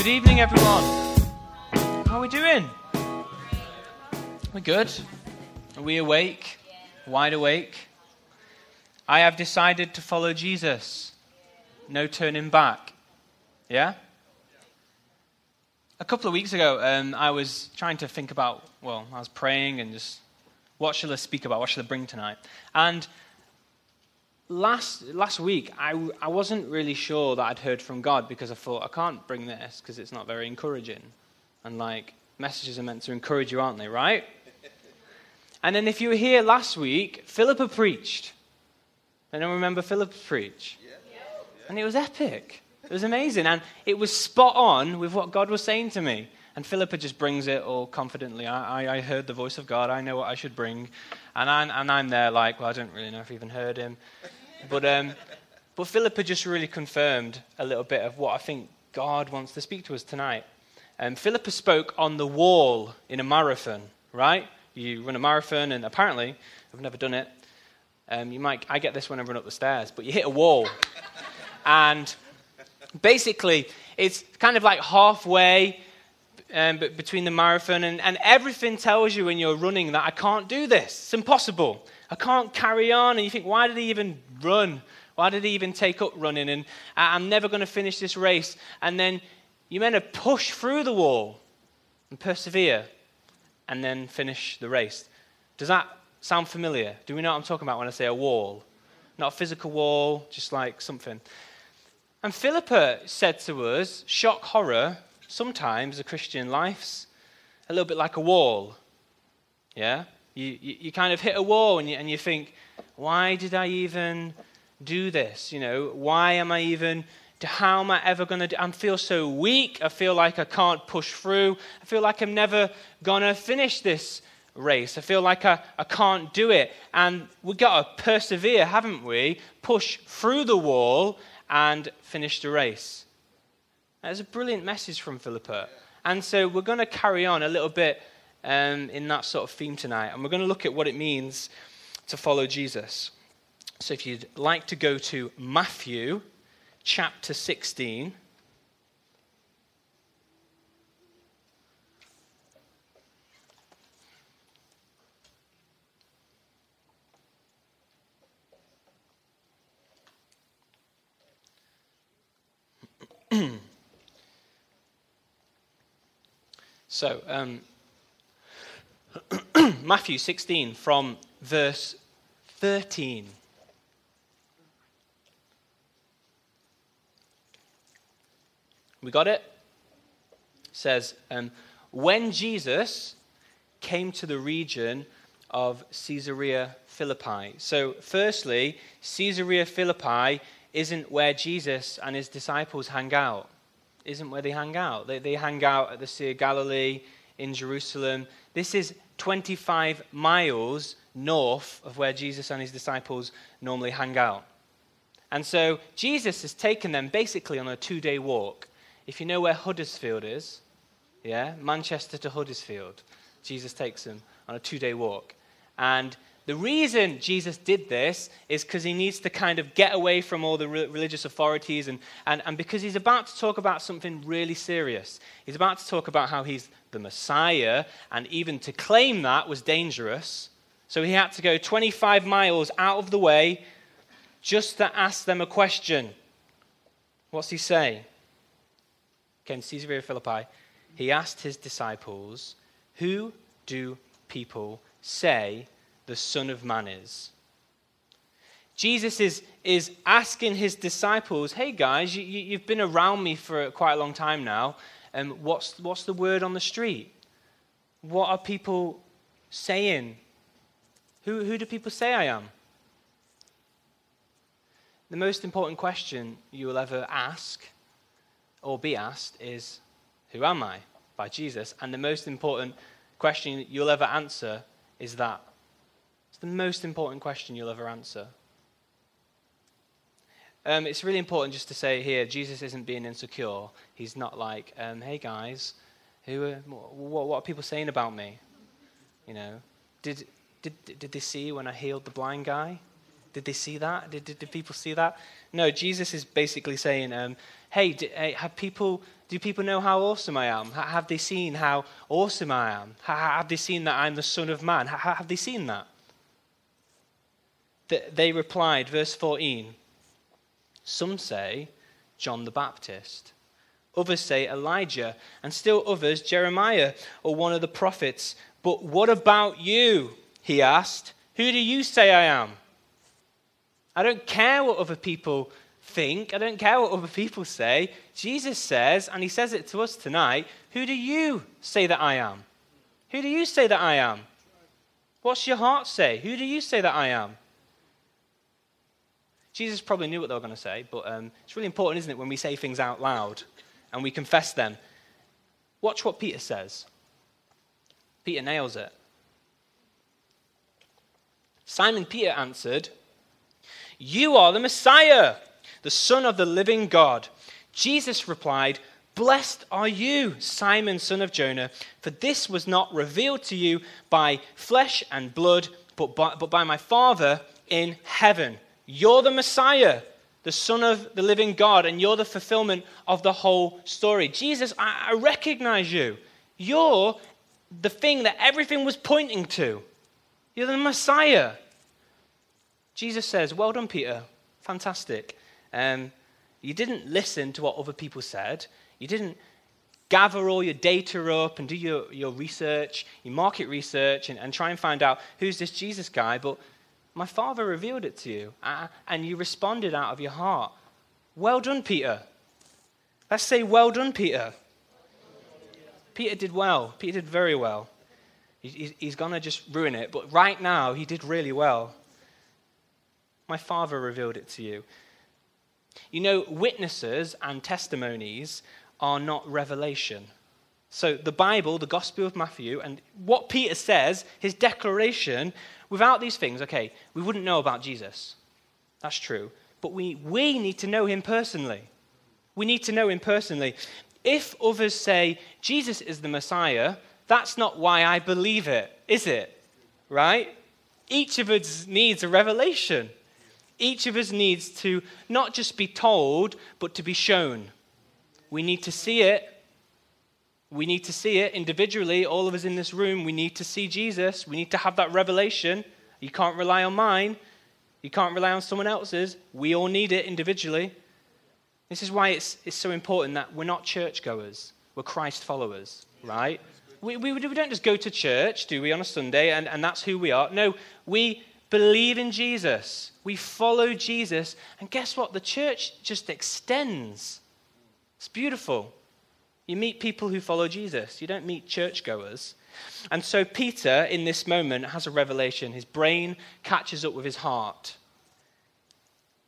Good evening, everyone. How are we doing? We're good. Are we awake? Wide awake? I have decided to follow Jesus. No turning back. Yeah? A couple of weeks ago, um, I was trying to think about, well, I was praying and just, what shall I speak about? What shall I bring tonight? And last, last week, I, I wasn't really sure that I'd heard from God because I thought, I can't bring this because it's not very encouraging. And like, messages are meant to encourage you, aren't they, right? And then if you were here last week, Philippa preached. Anyone remember Philippa preach? Yeah. And it was epic. It was amazing. And it was spot on with what God was saying to me. And Philippa just brings it all confidently. I, I, I heard the voice of God. I know what I should bring. And, I, and I'm there like, well, I don't really know if I even heard him. But, um, but Philippa just really confirmed a little bit of what I think God wants to speak to us tonight. Um, Philippa spoke on the wall in a marathon, right? You run a marathon, and apparently, I've never done it. Um, you might, I get this when I run up the stairs, but you hit a wall. and basically, it's kind of like halfway um, between the marathon, and, and everything tells you when you're running that I can't do this. It's impossible. I can't carry on. And you think, why did he even run? Why did he even take up running? And I'm never going to finish this race. And then you're meant to push through the wall and persevere and then finish the race. Does that sound familiar? Do we know what I'm talking about when I say a wall? Not a physical wall, just like something. And Philippa said to us, shock horror, sometimes a Christian life's a little bit like a wall. Yeah? You, you, you kind of hit a wall and you, and you think, why did I even do this? You know, why am I even, how am I ever going to do? I feel so weak. I feel like I can't push through. I feel like I'm never going to finish this race. I feel like I, I can't do it. And we've got to persevere, haven't we? Push through the wall and finish the race. That's a brilliant message from Philippa. And so we're going to carry on a little bit um, in that sort of theme tonight. And we're going to look at what it means to follow Jesus. So if you'd like to go to Matthew chapter 16. so, um, Matthew 16 from verse 13. We got it? it says, um, when Jesus came to the region of Caesarea Philippi. So, firstly, Caesarea Philippi isn't where Jesus and his disciples hang out. Isn't where they hang out. They, they hang out at the Sea of Galilee in Jerusalem. This is 25 miles north of where Jesus and his disciples normally hang out. And so Jesus has taken them basically on a two day walk. If you know where Huddersfield is, yeah, Manchester to Huddersfield, Jesus takes them on a two day walk. And the reason Jesus did this is because he needs to kind of get away from all the re- religious authorities and, and, and because he's about to talk about something really serious. He's about to talk about how he's the Messiah, and even to claim that was dangerous. So he had to go 25 miles out of the way just to ask them a question. What's he say? Again, Caesarea Philippi. He asked his disciples, Who do people say the Son of Man is? Jesus is, is asking his disciples, Hey guys, you, you've been around me for quite a long time now. Um, what's, what's the word on the street? What are people saying? Who, who do people say I am? The most important question you will ever ask or be asked is, Who am I? by Jesus. And the most important question you'll ever answer is that. It's the most important question you'll ever answer. Um, it's really important just to say here, Jesus isn't being insecure. He's not like, um, hey guys, who are, what, what, are people saying about me? You know, did, did, did they see when I healed the blind guy? Did they see that? Did, did, did people see that? No, Jesus is basically saying, um, hey, do, hey, have people, do people know how awesome I am? Have they seen how awesome I am? Have they seen that I'm the Son of Man? Have they seen that? They replied, verse 14, some say John the Baptist. Others say Elijah, and still others Jeremiah or one of the prophets. But what about you? He asked. Who do you say I am? I don't care what other people think. I don't care what other people say. Jesus says, and he says it to us tonight Who do you say that I am? Who do you say that I am? What's your heart say? Who do you say that I am? Jesus probably knew what they were going to say, but um, it's really important, isn't it, when we say things out loud and we confess them. Watch what Peter says. Peter nails it. Simon Peter answered, You are the Messiah, the Son of the living God. Jesus replied, Blessed are you, Simon, son of Jonah, for this was not revealed to you by flesh and blood, but by, but by my Father in heaven. You're the Messiah, the Son of the living God, and you're the fulfillment of the whole story. Jesus, I, I recognize you. You're the thing that everything was pointing to. You're the Messiah. Jesus says, Well done, Peter. Fantastic. Um, you didn't listen to what other people said. You didn't gather all your data up and do your, your research, your market research, and, and try and find out who's this Jesus guy. But my Father revealed it to you, uh, and you responded out of your heart. Well done, Peter. Let's say, Well done, Peter. Peter did well. Peter did very well. He's going to just ruin it, but right now, he did really well. My Father revealed it to you. You know, witnesses and testimonies are not revelation. So, the Bible, the Gospel of Matthew, and what Peter says, his declaration, without these things, okay, we wouldn't know about Jesus. That's true. But we, we need to know him personally. We need to know him personally. If others say Jesus is the Messiah, that's not why I believe it, is it? Right? Each of us needs a revelation. Each of us needs to not just be told, but to be shown. We need to see it we need to see it individually. All of us in this room, we need to see Jesus. We need to have that revelation. You can't rely on mine. You can't rely on someone else's. We all need it individually. This is why it's, it's so important that we're not churchgoers, we're Christ followers, right? We, we, we don't just go to church, do we, on a Sunday, and, and that's who we are. No, we believe in Jesus. We follow Jesus. And guess what? The church just extends. It's beautiful. You meet people who follow Jesus, you don't meet churchgoers. And so Peter, in this moment, has a revelation. His brain catches up with his heart.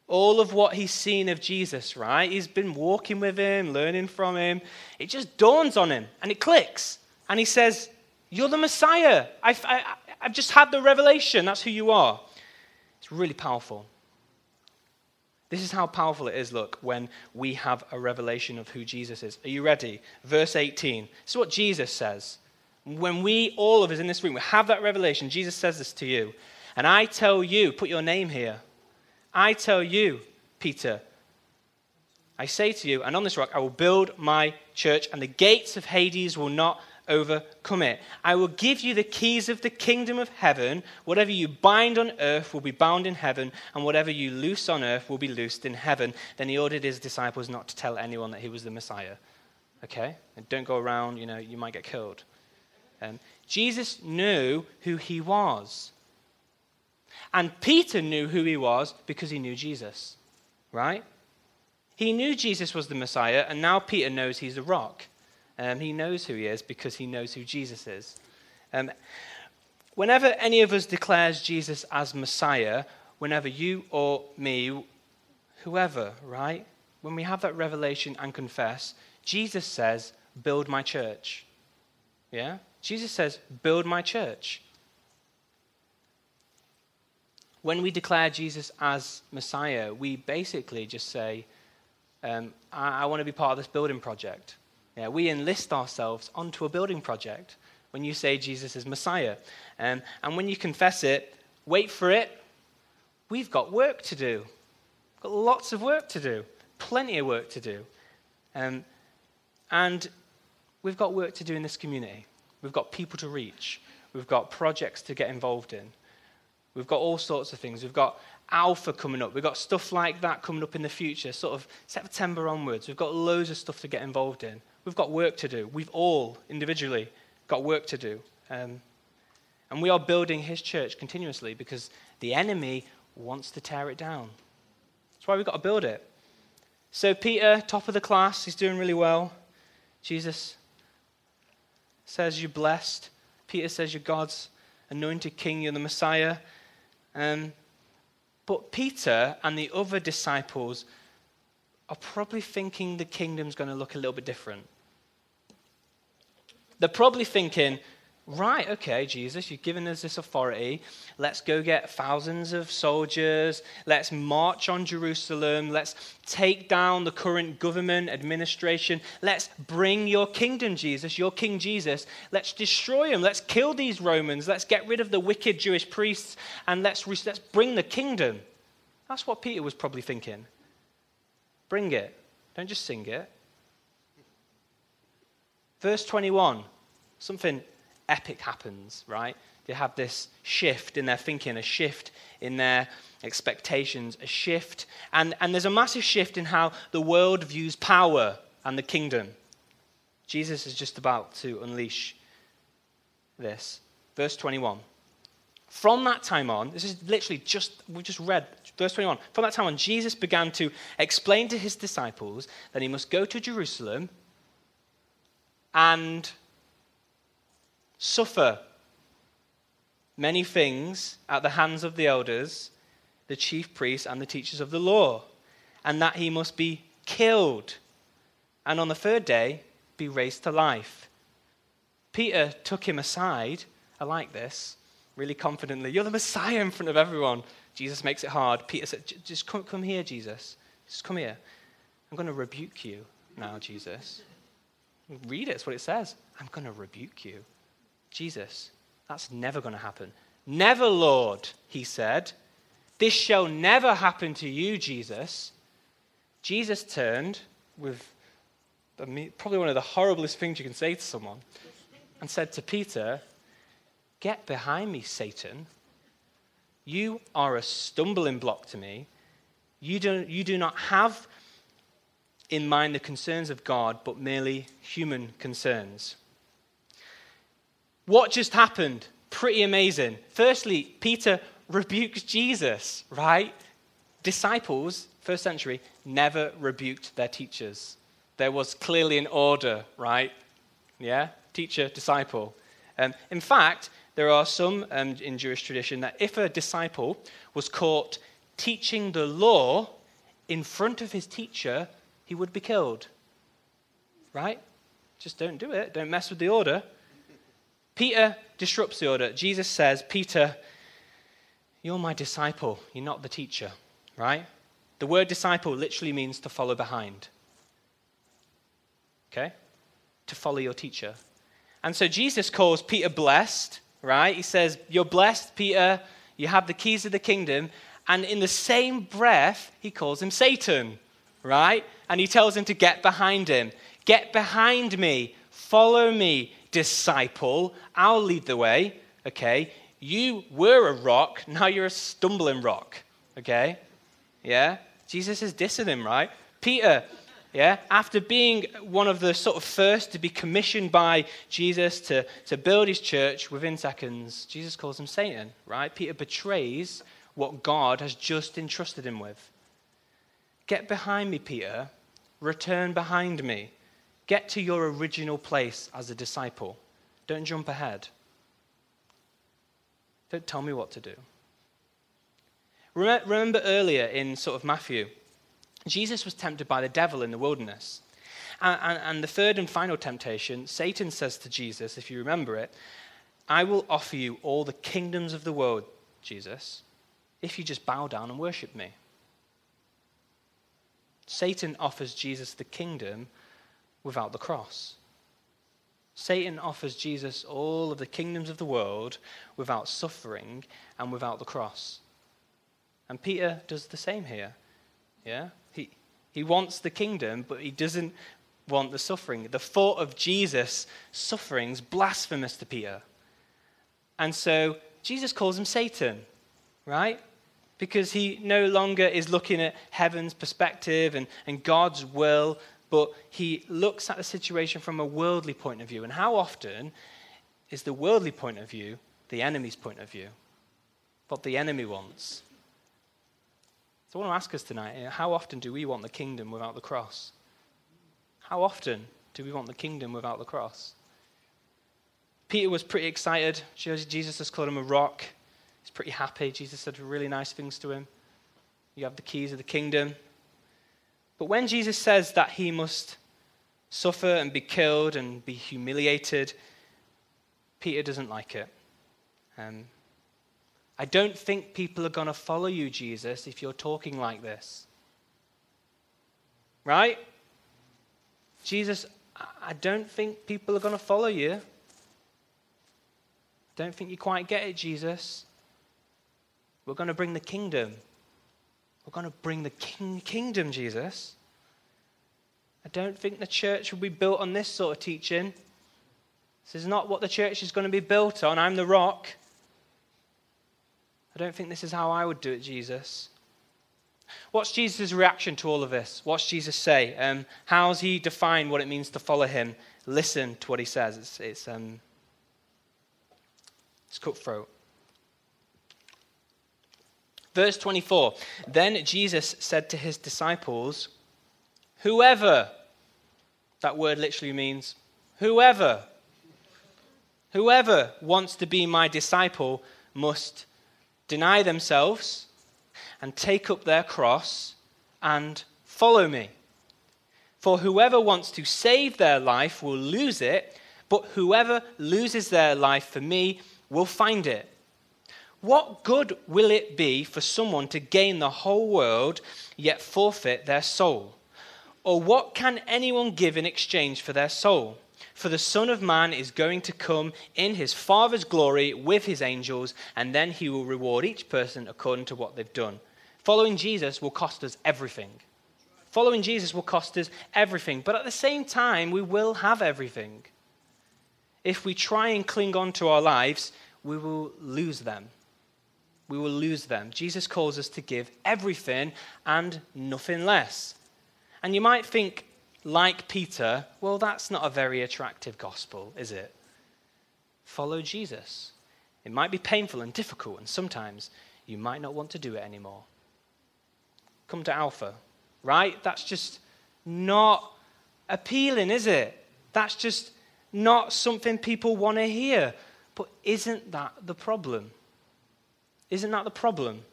All of what he's seen of Jesus, right? He's been walking with him, learning from him. It just dawns on him and it clicks. And he says, You're the Messiah. I've, I, have just had the revelation. That's who you are. It's really powerful. This is how powerful it is, look, when we have a revelation of who Jesus is. Are you ready? Verse 18. This is what Jesus says. When we, all of us in this room, have that revelation, Jesus says this to you. And I tell you, put your name here. I tell you, Peter, I say to you, and on this rock I will build my church, and the gates of Hades will not overcome it. I will give you the keys of the kingdom of heaven. Whatever you bind on earth will be bound in heaven, and whatever you loose on earth will be loosed in heaven. Then he ordered his disciples not to tell anyone that he was the Messiah. Okay? And don't go around, you know, you might get killed. Um, Jesus knew who he was. And Peter knew who he was because he knew Jesus, right? He knew Jesus was the Messiah, and now Peter knows he's a rock. Um, he knows who he is because he knows who Jesus is. Um, whenever any of us declares Jesus as Messiah, whenever you or me, whoever, right? When we have that revelation and confess, Jesus says, Build my church. Yeah? Jesus says, Build my church. When we declare Jesus as Messiah, we basically just say, um, I, I want to be part of this building project. Yeah, we enlist ourselves onto a building project when you say Jesus is Messiah. Um, and when you confess it, wait for it. we've got work to do. We've got lots of work to do, plenty of work to do. Um, and we've got work to do in this community. We've got people to reach. We've got projects to get involved in. We've got all sorts of things. We've got Alpha coming up. We've got stuff like that coming up in the future, sort of September onwards. We've got loads of stuff to get involved in. We've got work to do. We've all individually got work to do. Um, and we are building his church continuously because the enemy wants to tear it down. That's why we've got to build it. So, Peter, top of the class, he's doing really well. Jesus says, You're blessed. Peter says, You're God's anointed king, you're the Messiah. Um, but Peter and the other disciples are probably thinking the kingdom's going to look a little bit different. They're probably thinking, right, okay, Jesus, you've given us this authority. Let's go get thousands of soldiers. Let's march on Jerusalem. Let's take down the current government, administration. Let's bring your kingdom, Jesus, your King Jesus. Let's destroy them. Let's kill these Romans. Let's get rid of the wicked Jewish priests and let's, let's bring the kingdom. That's what Peter was probably thinking. Bring it. Don't just sing it. Verse 21, something epic happens, right? They have this shift in their thinking, a shift in their expectations, a shift. And, and there's a massive shift in how the world views power and the kingdom. Jesus is just about to unleash this. Verse 21. From that time on, this is literally just, we just read verse 21. From that time on, Jesus began to explain to his disciples that he must go to Jerusalem and suffer many things at the hands of the elders, the chief priests, and the teachers of the law, and that he must be killed, and on the third day be raised to life. Peter took him aside. I like this, really confidently. You're the Messiah in front of everyone. Jesus makes it hard. Peter said, Just come, come here, Jesus. Just come here. I'm going to rebuke you now, Jesus. Read it, it's what it says. I'm going to rebuke you. Jesus, that's never going to happen. Never, Lord, he said. This shall never happen to you, Jesus. Jesus turned with probably one of the horriblest things you can say to someone and said to Peter, Get behind me, Satan. You are a stumbling block to me. You, don't, you do not have in mind the concerns of God, but merely human concerns. What just happened? Pretty amazing. Firstly, Peter rebukes Jesus, right? Disciples, first century, never rebuked their teachers. There was clearly an order, right? Yeah? Teacher, disciple. Um, in fact, there are some um, in Jewish tradition that if a disciple was caught teaching the law in front of his teacher, he would be killed. Right? Just don't do it. Don't mess with the order. Peter disrupts the order. Jesus says, Peter, you're my disciple. You're not the teacher. Right? The word disciple literally means to follow behind. Okay? To follow your teacher. And so Jesus calls Peter blessed right? He says, You're blessed, Peter. You have the keys of the kingdom. And in the same breath, he calls him Satan, right? And he tells him to get behind him. Get behind me. Follow me, disciple. I'll lead the way, okay? You were a rock. Now you're a stumbling rock, okay? Yeah? Jesus is dissing him, right? Peter, yeah, after being one of the sort of first to be commissioned by Jesus to, to build his church within seconds, Jesus calls him Satan, right? Peter betrays what God has just entrusted him with. Get behind me, Peter. Return behind me. Get to your original place as a disciple. Don't jump ahead. Don't tell me what to do. Remember earlier in sort of Matthew, Jesus was tempted by the devil in the wilderness. And, and, and, the third and final temptation, Satan says to Jesus, if you remember it, I will offer you all the kingdoms of the world, Jesus, if you just bow down and worship me. Satan offers Jesus the kingdom without the cross. Satan offers Jesus all of the kingdoms of the world without suffering and without the cross. And Peter does the same here. Yeah? He, wants the kingdom, but he doesn't want the suffering. The thought of Jesus' sufferings blasphemous to Peter. And so Jesus calls him Satan, right? Because he no longer is looking at heaven's perspective and, and God's will, but he looks at the situation from a worldly point of view. And how often is the worldly point of view the enemy's point of view? What the enemy wants. So I want to ask us tonight how often do we want the kingdom without the cross? How often do we want the kingdom without the cross? Peter was pretty excited. Jesus has called him a rock. He's pretty happy. Jesus said really nice things to him. You have the keys of the kingdom. But when Jesus says that he must suffer and be killed and be humiliated, Peter doesn't like it. Um, I don't think people are going to follow you, Jesus, if you're talking like this. Right? Jesus, I don't think people are going to follow you. Don't think you quite get it, Jesus. We're going to bring the kingdom. We're going to bring the king- kingdom, Jesus. I don't think the church will be built on this sort of teaching. This is not what the church is going to be built on. I'm the rock. I don't think this is how I would do it, Jesus. What's Jesus' reaction to all of this? What's Jesus say? Um, how's he define what it means to follow him? Listen to what he says. It's, it's, um, it's cutthroat. Verse 24 Then Jesus said to his disciples, Whoever, that word literally means whoever, whoever wants to be my disciple must deny themselves and take up their cross and follow me. For whoever wants to save their life will lose it, but whoever loses their life for me will find it. What good will it be for someone to gain the whole world yet forfeit their soul? Or what can anyone give in exchange for their soul? For the Son of Man is going to come in his Father's glory with his angels, and then he will reward each person according to what they've done. Following Jesus will cost us everything. Following Jesus will cost us everything, but at the same time, we will have everything. If we try and cling on to our lives, we will lose them. We will lose them. Jesus calls us to give everything and nothing less. And you might think, like Peter, well, that's not a very attractive gospel, is it? Follow Jesus. It might be painful and difficult, and sometimes you might not want to do it anymore. Come to Alpha, right? That's just not appealing, is it? That's just not something people want to hear. But isn't that the problem? Isn't that the problem?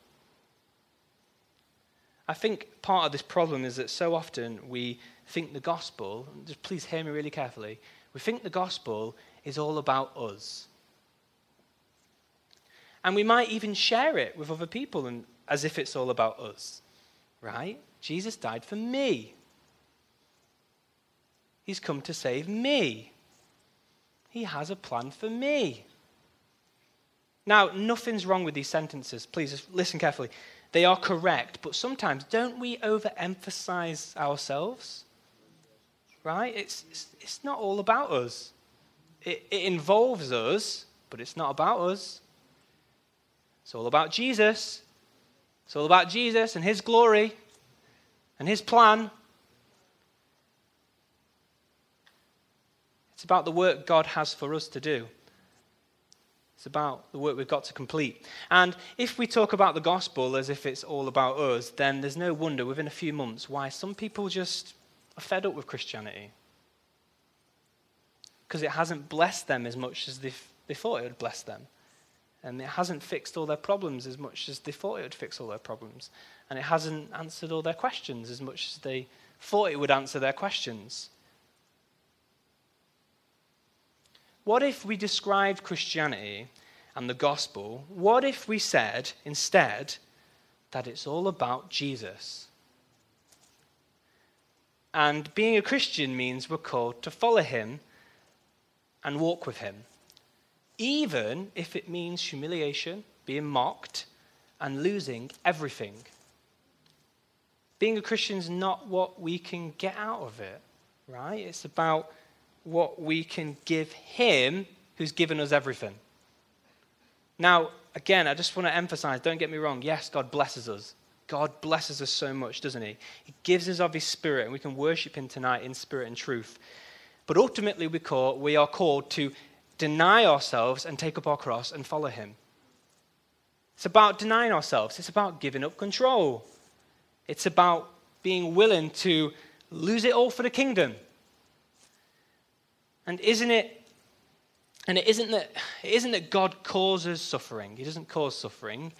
I think part of this problem is that so often we think the gospel, just please hear me really carefully, we think the gospel is all about us. And we might even share it with other people and, as if it's all about us, right? Jesus died for me. He's come to save me. He has a plan for me. Now, nothing's wrong with these sentences. Please listen carefully. They are correct, but sometimes don't we overemphasize ourselves? Right? It's, it's, it's not all about us. It, it involves us, but it's not about us. It's all about Jesus. It's all about Jesus and His glory and His plan. It's about the work God has for us to do. It's about the work we've got to complete. And if we talk about the gospel as if it's all about us, then there's no wonder within a few months why some people just are fed up with Christianity. Because it hasn't blessed them as much as they, they thought it would bless them. And it hasn't fixed all their problems as much as they thought it would fix all their problems. And it hasn't answered all their questions as much as they thought it would answer their questions. What if we described Christianity and the gospel? What if we said instead that it's all about Jesus? And being a Christian means we're called to follow him and walk with him, even if it means humiliation, being mocked, and losing everything. Being a Christian is not what we can get out of it, right? It's about what we can give Him who's given us everything. Now, again, I just want to emphasize don't get me wrong. Yes, God blesses us. God blesses us so much, doesn't He? He gives us of His Spirit, and we can worship Him tonight in spirit and truth. But ultimately, we, call, we are called to deny ourselves and take up our cross and follow Him. It's about denying ourselves, it's about giving up control. It's about being willing to lose it all for the kingdom. And isn't it and it isn't that it isn't that God causes suffering. He doesn't cause suffering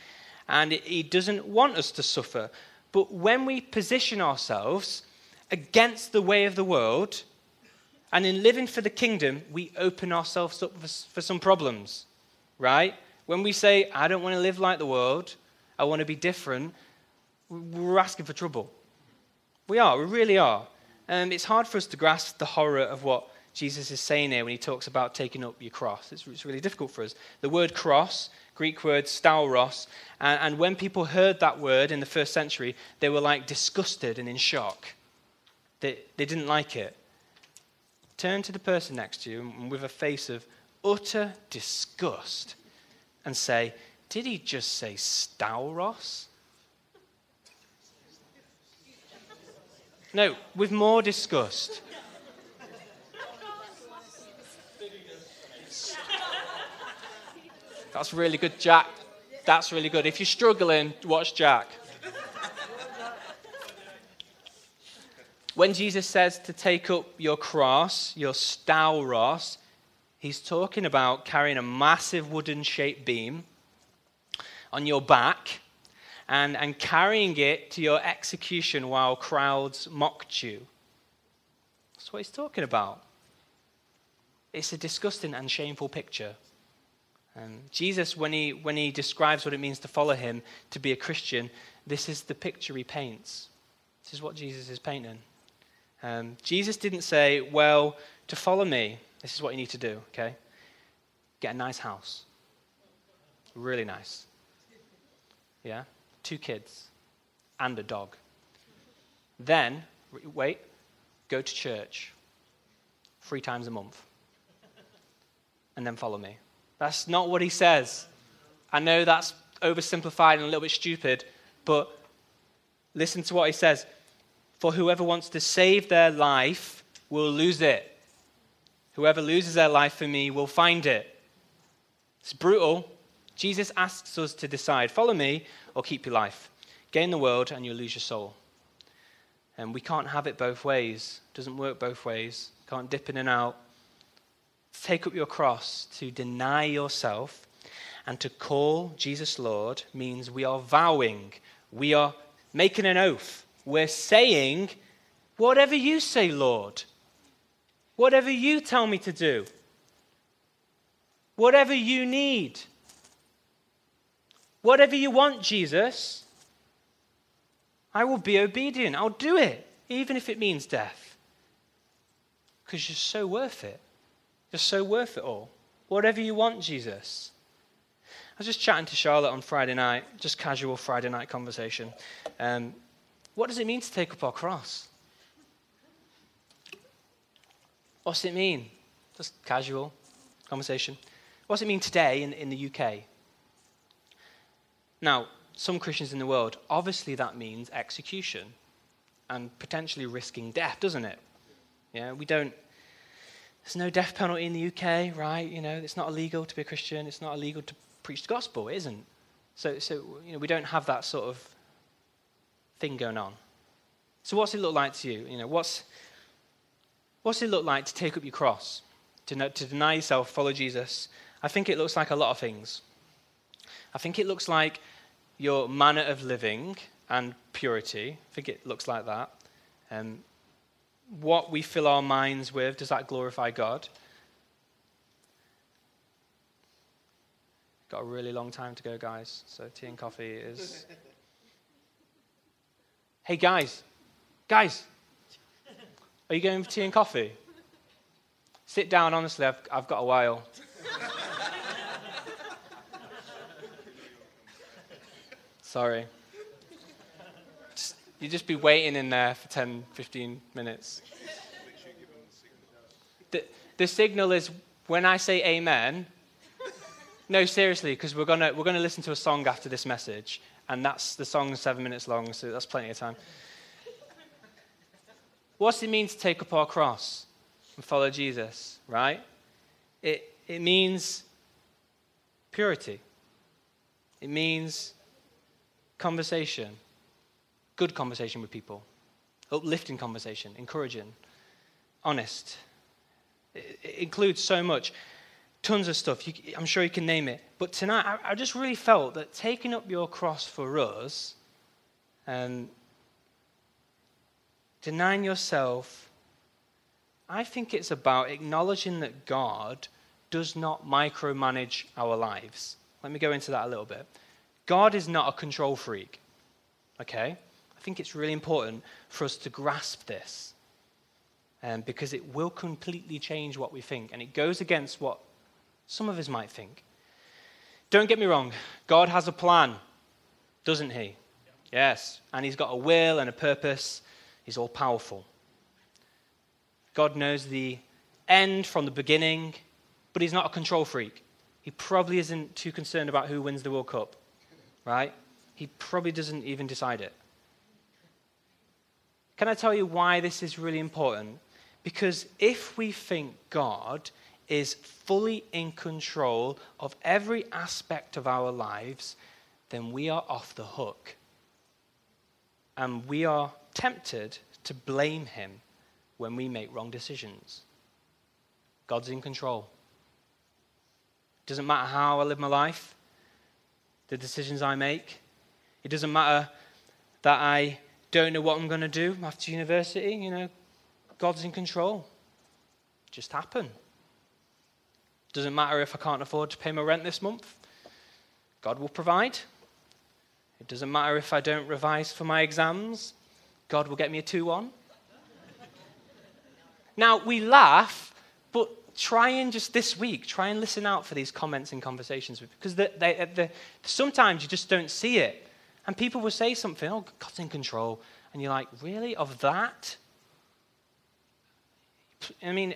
and he doesn't want us to suffer. But when we position ourselves against the way of the world and in living for the kingdom, we open ourselves up for, some problems, right? When we say, I don't want to live like the world, I want to be different, we're asking for trouble. We are, we really are. And it's hard for us to grasp the horror of what Jesus is saying here when he talks about taking up your cross. It's, it's really difficult for us. The word cross, Greek word stauros, and, and when people heard that word in the first century, they were like disgusted and in shock. They, they didn't like it. Turn to the person next to you with a face of utter disgust and say, Did he just say stauros? No, with more disgust. That's really good, Jack. That's really good. If you're struggling, watch Jack. When Jesus says to take up your cross, your stauros, he's talking about carrying a massive wooden shaped beam on your back and, and carrying it to your execution while crowds mocked you. That's what he's talking about. It's a disgusting and shameful picture. Um, Jesus, when he, when he describes what it means to follow him, to be a Christian, this is the picture he paints. This is what Jesus is painting. Um, Jesus didn't say, well, to follow me, this is what you need to do, okay? Get a nice house. Really nice. Yeah? two kids, and a dog. Then, wait, go to church three times a month. And then follow me. That's not what he says. I know that's oversimplified and a little bit stupid, but listen to what he says. For whoever wants to save their life will lose it. Whoever loses their life for me will find it. It's brutal. Jesus asks us to decide follow me or keep your life. Gain the world and you'll lose your soul. And we can't have it both ways. It doesn't work both ways. Can't dip in and out. Take up your cross to deny yourself and to call Jesus Lord means we are vowing, we are making an oath. We're saying, whatever you say, Lord, whatever you tell me to do, whatever you need, Whatever you want, Jesus, I will be obedient. I'll do it, even if it means death. Because you're so worth it. You're so worth it all. Whatever you want, Jesus. I was just chatting to Charlotte on Friday night, just casual Friday night conversation. Um, what does it mean to take up our cross? What's it mean? Just casual conversation. What's it mean today in, in the UK? Now, some Christians in the world, obviously that means execution and potentially risking death, doesn't it? Yeah, we don't. There's no death penalty in the UK, right? You know, it's not illegal to be a Christian. It's not illegal to preach the gospel. It isn't. So, so you know, we don't have that sort of thing going on. So, what's it look like to you? You know, what's what's it look like to take up your cross, to, to deny yourself, follow Jesus? I think it looks like a lot of things. I think it looks like your manner of living and purity. I think it looks like that. Um, what we fill our minds with, does that glorify God? Got a really long time to go, guys. So tea and coffee is. hey, guys, guys, are you going for tea and coffee? Sit down, honestly, I've, I've got a while. Sorry. Just, you just be waiting in there for 10, 15 minutes. The, the signal is when I say amen, no, seriously, because we're going we're gonna listen to a song after this message, and that's the song's seven minutes long, so that's plenty of time. What's it mean to take up our cross and follow Jesus, right? It, it means purity. It means conversation, good conversation with people, uplifting conversation, encouraging, honest. It, includes so much, tons of stuff. You, I'm sure you can name it. But tonight, I, I, just really felt that taking up your cross for us and denying yourself, I think it's about acknowledging that God does not micromanage our lives. Let me go into that a little bit. God is not a control freak. Okay? I think it's really important for us to grasp this um, because it will completely change what we think and it goes against what some of us might think. Don't get me wrong, God has a plan, doesn't He? Yes, and He's got a will and a purpose. He's all powerful. God knows the end from the beginning, but He's not a control freak. He probably isn't too concerned about who wins the World Cup, right? He probably doesn't even decide it. Can I tell you why this is really important? Because if we think God is fully in control of every aspect of our lives, then we are off the hook. And we are tempted to blame Him when we make wrong decisions. God's in control. It doesn't matter how I live my life, the decisions I make. It doesn't matter that I don't know what I'm going to do after university. You know, God's in control. Just happen. Doesn't matter if I can't afford to pay my rent this month. God will provide. It doesn't matter if I don't revise for my exams. God will get me a 2 1. now, we laugh, but try and just this week, try and listen out for these comments and conversations because they, they, they, sometimes you just don't see it. And people will say something, oh, God's in control. And you're like, really? Of that? I mean,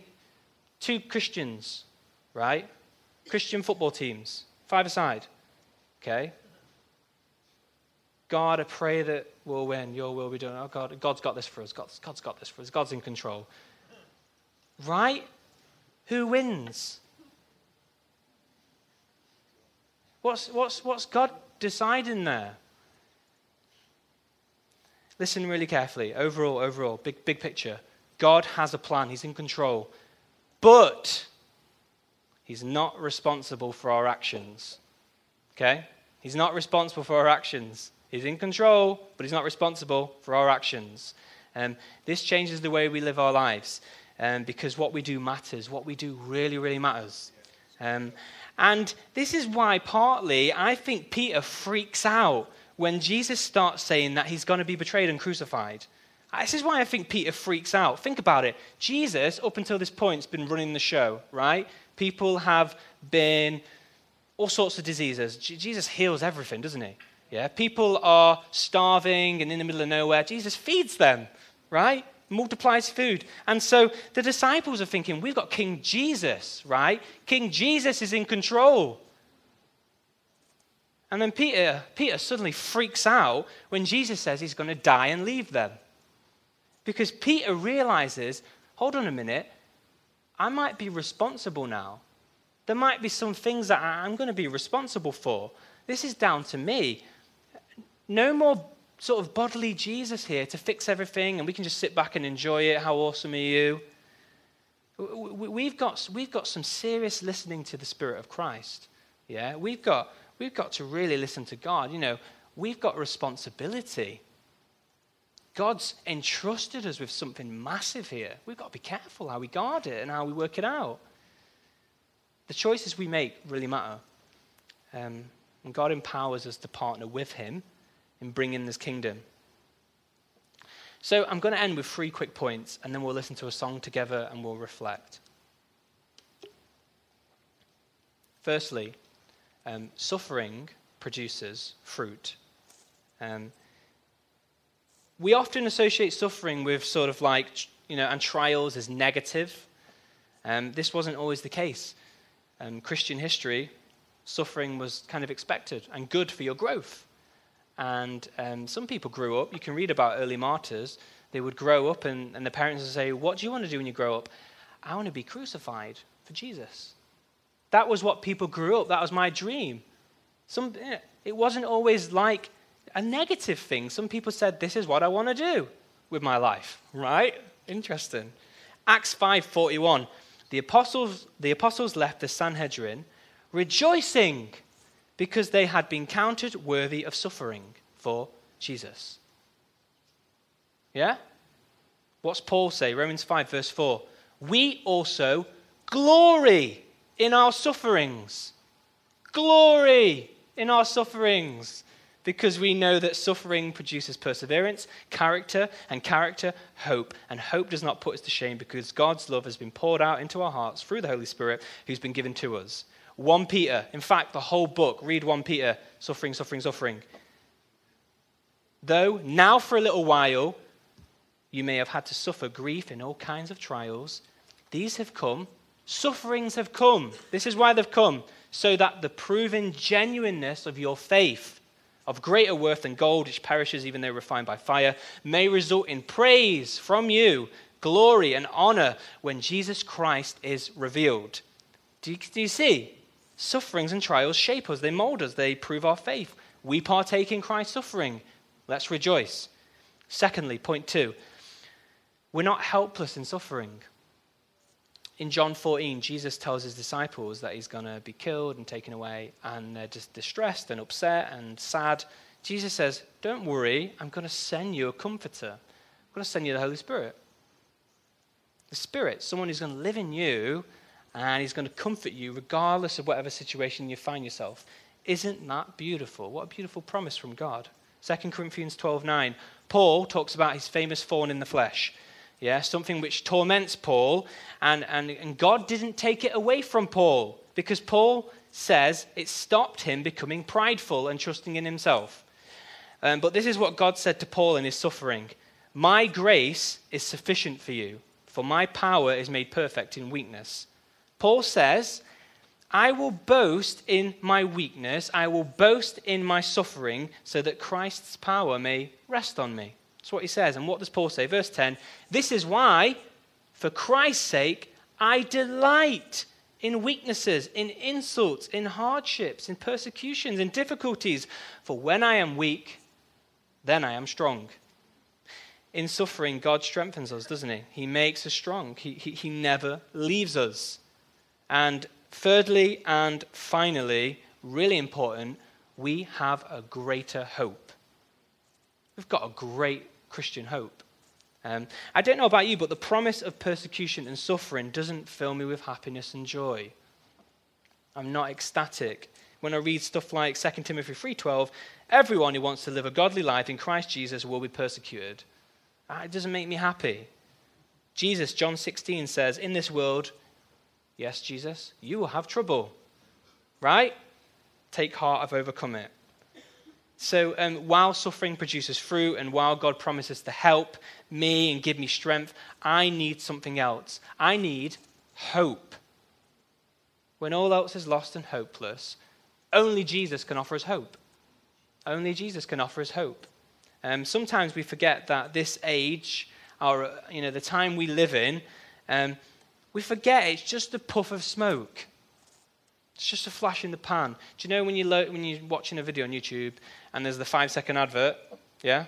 two Christians, right? Christian football teams, five aside. Okay? God, I pray that we'll win. Your will be done. Oh, God, God's got this for us. God's, God's got this for us. God's in control. Right? Who wins? What's, what's, what's God deciding there? Listen really carefully. Overall, overall, big, big picture. God has a plan, He's in control. But He's not responsible for our actions. Okay? He's not responsible for our actions. He's in control, but He's not responsible for our actions. Um, this changes the way we live our lives um, because what we do matters. What we do really, really matters. Um, and this is why, partly, I think Peter freaks out when Jesus starts saying that he's going to be betrayed and crucified. This is why I think Peter freaks out. Think about it. Jesus, up until this point, has been running the show, right? People have been all sorts of diseases. Jesus heals everything, doesn't he? Yeah. People are starving and in the middle of nowhere. Jesus feeds them, right? multiplies food. And so the disciples are thinking, we've got King Jesus, right? King Jesus is in control. And then Peter, Peter suddenly freaks out when Jesus says he's going to die and leave them. Because Peter realizes, hold on a minute, I might be responsible now. There might be some things that I'm going to be responsible for. This is down to me. No more sort of bodily Jesus here to fix everything and we can just sit back and enjoy it. How awesome are you? We've got, we've got some serious listening to the Spirit of Christ. Yeah, we've got, we've got to really listen to God. You know, we've got responsibility. God's entrusted us with something massive here. We've got to be careful how we guard it and how we work it out. The choices we make really matter. Um, and God empowers us to partner with Him in bringing this kingdom. So I'm going to end with three quick points, and then we'll listen to a song together and we'll reflect. Firstly, um, suffering produces fruit. Um, we often associate suffering with sort of like, you know, and trials as negative. Um, this wasn't always the case. Um, Christian history, suffering was kind of expected and good for your growth. And um, some people grew up, you can read about early martyrs, they would grow up and, and the parents would say, What do you want to do when you grow up? I want to be crucified for Jesus. That was what people grew up. That was my dream. Some, eh, it wasn't always like a negative thing. Some people said, This is what I want to do with my life, right? Interesting. Acts 5:41. The apostles, the apostles left the Sanhedrin rejoicing because they had been counted worthy of suffering for Jesus. Yeah? What's Paul say? Romans 5, verse 4. We also glory in our sufferings. Glory in our sufferings because we know that suffering produces perseverance, character, and character, hope. And hope does not put us to shame because God's love has been poured out into our hearts through the Holy Spirit who's been given to us. 1 Peter, in fact, the whole book, read 1 Peter, suffering, suffering, suffering. Though now for a little while you may have had to suffer grief in all kinds of trials, these have come, sufferings have come. This is why they've come, so that the proven genuineness of your faith, of greater worth than gold which perishes even though refined by fire, may result in praise from you, glory and honor when Jesus Christ is revealed. Do you, do you see? Sufferings and trials shape us, they mold us, they prove our faith. We partake in Christ's suffering. Let's rejoice. Secondly, point two, we're not helpless in suffering. In John 14, Jesus tells his disciples that he's going to be killed and taken away, and they're just distressed and upset and sad. Jesus says, Don't worry, I'm going to send you a comforter. I'm going to send you the Holy Spirit. The Spirit, someone who's going to live in you and he's going to comfort you regardless of whatever situation you find yourself. Isn't that beautiful? What a beautiful promise from God. 2 Corinthians 12:9. Paul talks about his famous thorn in the flesh. Yeah, something which torments Paul, and, and, and God didn't take it away from Paul because Paul says it stopped him becoming prideful and trusting in himself. Um, but this is what God said to Paul in his suffering My grace is sufficient for you, for my power is made perfect in weakness. Paul says, I will boast in my weakness, I will boast in my suffering, so that Christ's power may rest on me. That's what he says. And what does Paul say? Verse 10 This is why, for Christ's sake, I delight in weaknesses, in insults, in hardships, in persecutions, in difficulties. For when I am weak, then I am strong. In suffering, God strengthens us, doesn't He? He makes us strong. He, he, he never leaves us. And thirdly and finally, really important, we have a greater hope. We've got a great Christian hope. Um, I don't know about you, but the promise of persecution and suffering doesn't fill me with happiness and joy. I'm not ecstatic. When I read stuff like 2 Timothy 3:12, everyone who wants to live a godly life in Christ Jesus will be persecuted. Uh, it doesn't make me happy. Jesus, John 16 says, "In this world Yes, Jesus, you will have trouble, right? Take heart, I've overcome it. So, um, while suffering produces fruit and while God promises to help me and give me strength, I need something else. I need hope. When all else is lost and hopeless, only Jesus can offer us hope. Only Jesus can offer us hope. Um, sometimes we forget that this age, our, you know, the time we live in, um, we forget it's just a puff of smoke. It's just a flash in the pan. Do you know when, you when you're watching a video on YouTube and there's the five second advert? Yeah?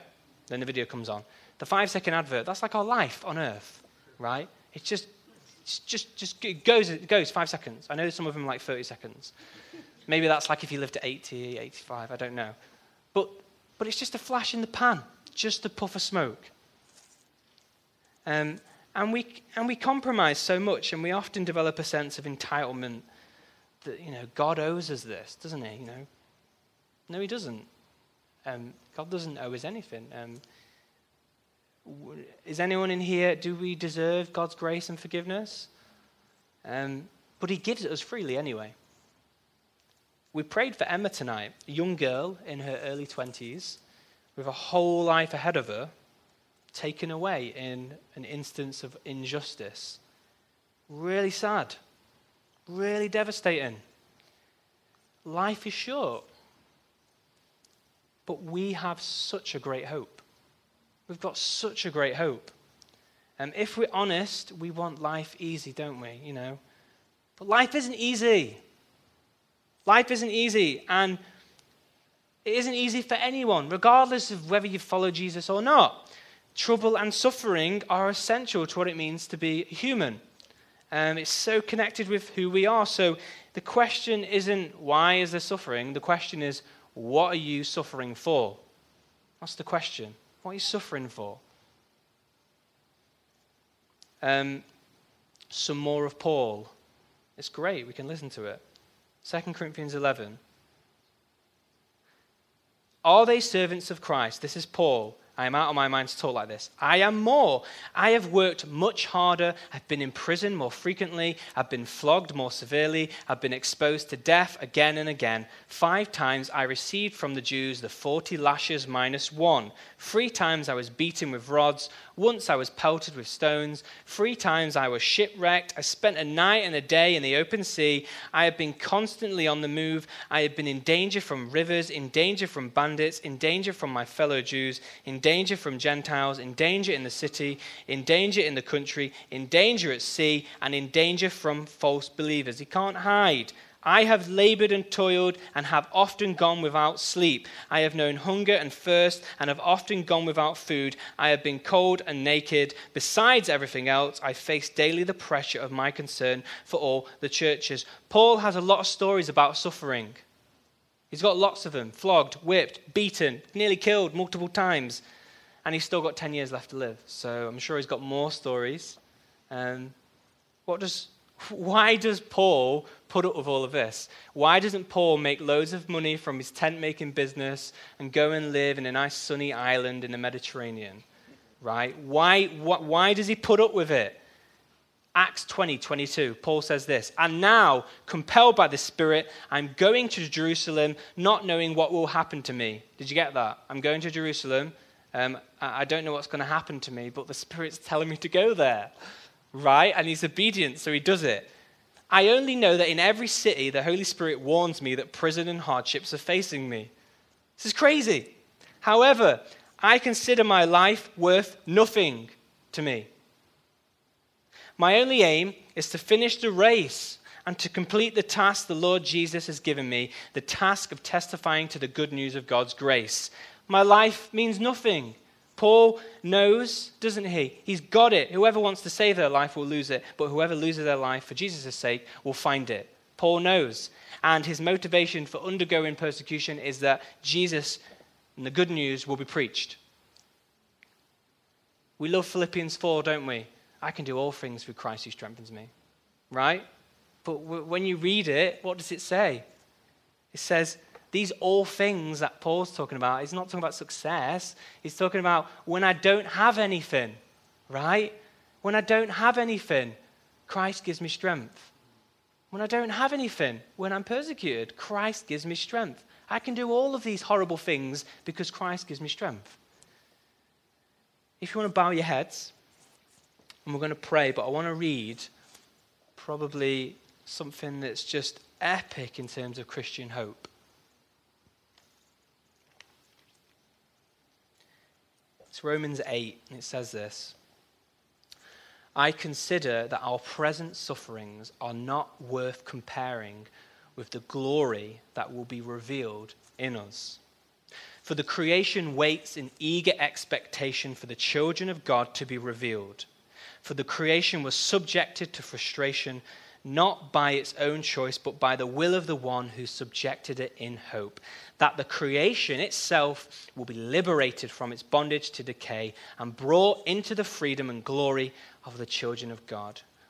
Then the video comes on. The five second advert, that's like our life on earth, right? It's just, it's just, just it goes, it goes five seconds. I know some of them like 30 seconds. Maybe that's like if you live to 80, 85, I don't know. But, but it's just a flash in the pan, just a puff of smoke. Um, and we, and we compromise so much, and we often develop a sense of entitlement that, you know, God owes us this, doesn't he? You know? No, he doesn't. Um, God doesn't owe us anything. Um, is anyone in here, do we deserve God's grace and forgiveness? Um, but he gives it us freely anyway. We prayed for Emma tonight, a young girl in her early 20s, with a whole life ahead of her taken away in an instance of injustice. Really sad. Really devastating. Life is short. But we have such a great hope. We've got such a great hope. And if we're honest, we want life easy, don't we? You know. But life isn't easy. Life isn't easy. And it isn't easy for anyone, regardless of whether you follow Jesus or not. Trouble and suffering are essential to what it means to be human. Um, it's so connected with who we are. So the question isn't why is there suffering? The question is, what are you suffering for? That's the question. What are you suffering for? Um, some more of Paul. It's great. We can listen to it. 2 Corinthians 11. Are they servants of Christ? This is Paul. I am out of my mind to talk like this. I am more. I have worked much harder. I've been in prison more frequently. I've been flogged more severely. I've been exposed to death again and again. Five times I received from the Jews the 40 lashes minus one. Three times I was beaten with rods. Once I was pelted with stones. Three times I was shipwrecked. I spent a night and a day in the open sea. I have been constantly on the move. I have been in danger from rivers, in danger from bandits, in danger from my fellow Jews, in danger from Gentiles, in danger in the city, in danger in the country, in danger at sea, and in danger from false believers. He can't hide. I have labored and toiled and have often gone without sleep. I have known hunger and thirst and have often gone without food. I have been cold and naked. Besides everything else, I face daily the pressure of my concern for all the churches. Paul has a lot of stories about suffering. He's got lots of them flogged, whipped, beaten, nearly killed multiple times. And he's still got 10 years left to live. So I'm sure he's got more stories. Um, what does why does Paul put up with all of this? Why doesn't Paul make loads of money from his tent making business and go and live in a nice sunny island in the Mediterranean? Right? Why, why, why does he put up with it? Acts 20, 22, Paul says this, and now, compelled by the Spirit, I'm going to Jerusalem, not knowing what will happen to me. Did you get that? I'm going to Jerusalem. Um, I don't know what's going to happen to me, but the Spirit's telling me to go there right? And he's obedient, so he does it. I only know that in every city, the Holy Spirit warns me that prison and hardships are facing me. This is crazy. However, I consider my life worth nothing to me. My only aim is to finish the race and to complete the task the Lord Jesus has given me the task of testifying to the good news of God's grace. My life means nothing. Paul knows, doesn't he? He's got it. Whoever wants to save their life will lose it, but whoever loses their life for Jesus' sake will find it. Paul knows. And his motivation for undergoing persecution is that Jesus and the good news will be preached. We love Philippians 4, don't we? I can do all things through Christ who strengthens me. Right? But when you read it, what does it say? It says, these all things that Paul's talking about, he's not talking about success. He's talking about when I don't have anything, right? When I don't have anything, Christ gives me strength. When I don't have anything, when I'm persecuted, Christ gives me strength. I can do all of these horrible things because Christ gives me strength. If you want to bow your heads, and we're going to pray, but I want to read probably something that's just epic in terms of Christian hope. It's Romans 8, and it says this I consider that our present sufferings are not worth comparing with the glory that will be revealed in us. For the creation waits in eager expectation for the children of God to be revealed. For the creation was subjected to frustration not by its own choice, but by the will of the one who subjected it in hope, that the creation itself will be liberated from its bondage to decay and brought into the freedom and glory of the children of God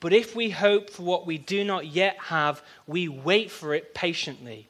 But if we hope for what we do not yet have, we wait for it patiently.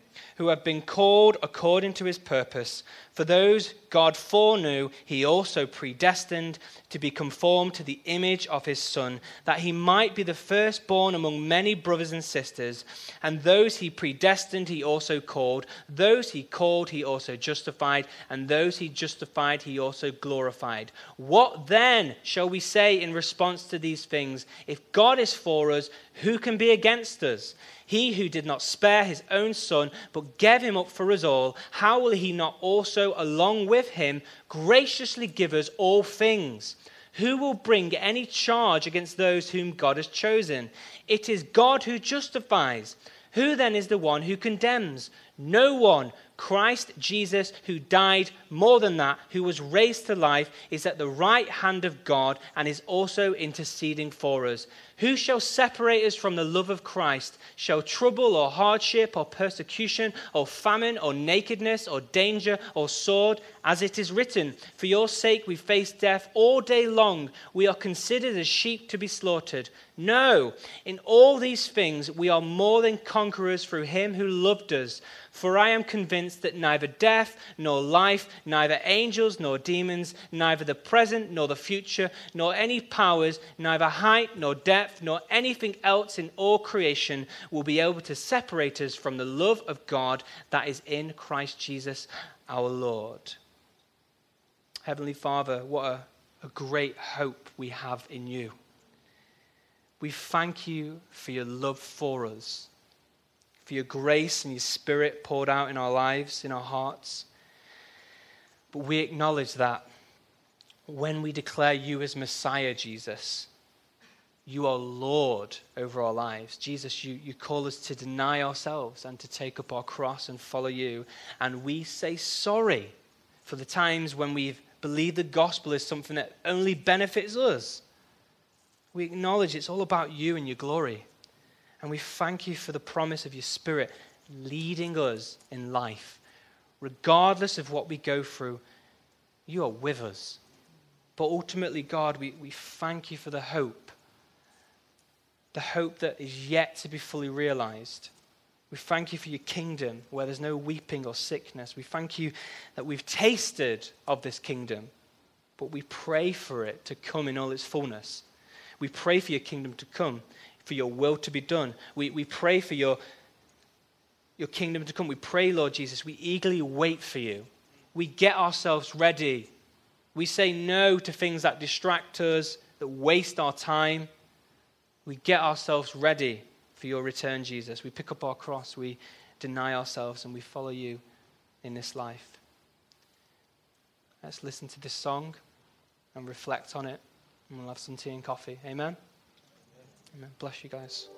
who have been called according to his purpose. For those God foreknew, he also predestined to be conformed to the image of his Son, that he might be the firstborn among many brothers and sisters. And those he predestined, he also called. Those he called, he also justified. And those he justified, he also glorified. What then shall we say in response to these things? If God is for us, who can be against us? He who did not spare his own son, but gave him up for us all, how will he not also, along with him, graciously give us all things? Who will bring any charge against those whom God has chosen? It is God who justifies. Who then is the one who condemns? No one. Christ Jesus, who died more than that, who was raised to life, is at the right hand of God and is also interceding for us. Who shall separate us from the love of Christ? Shall trouble or hardship or persecution or famine or nakedness or danger or sword? As it is written, For your sake we face death all day long. We are considered as sheep to be slaughtered. No, in all these things we are more than conquerors through him who loved us. For I am convinced that neither death nor life, neither angels nor demons, neither the present nor the future, nor any powers, neither height nor depth, nor anything else in all creation will be able to separate us from the love of God that is in Christ Jesus our Lord. Heavenly Father, what a, a great hope we have in you. We thank you for your love for us for your grace and your spirit poured out in our lives, in our hearts. But we acknowledge that when we declare you as Messiah, Jesus, you are Lord over our lives. Jesus, you, you call us to deny ourselves and to take up our cross and follow you. And we say sorry for the times when we've believed the gospel is something that only benefits us. We acknowledge it's all about you and your glory. And we thank you for the promise of your Spirit leading us in life. Regardless of what we go through, you are with us. But ultimately, God, we, we thank you for the hope, the hope that is yet to be fully realized. We thank you for your kingdom where there's no weeping or sickness. We thank you that we've tasted of this kingdom, but we pray for it to come in all its fullness. We pray for your kingdom to come for your will to be done. We, we pray for your, your kingdom to come. We pray, Lord Jesus, we eagerly wait for you. We get ourselves ready. We say no to things that distract us, that waste our time. We get ourselves ready for your return, Jesus. We pick up our cross, we deny ourselves, and we follow you in this life. Let's listen to this song and reflect on it, and we'll have some tea and coffee. Amen. Amen. Bless you guys.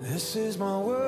This is my worship.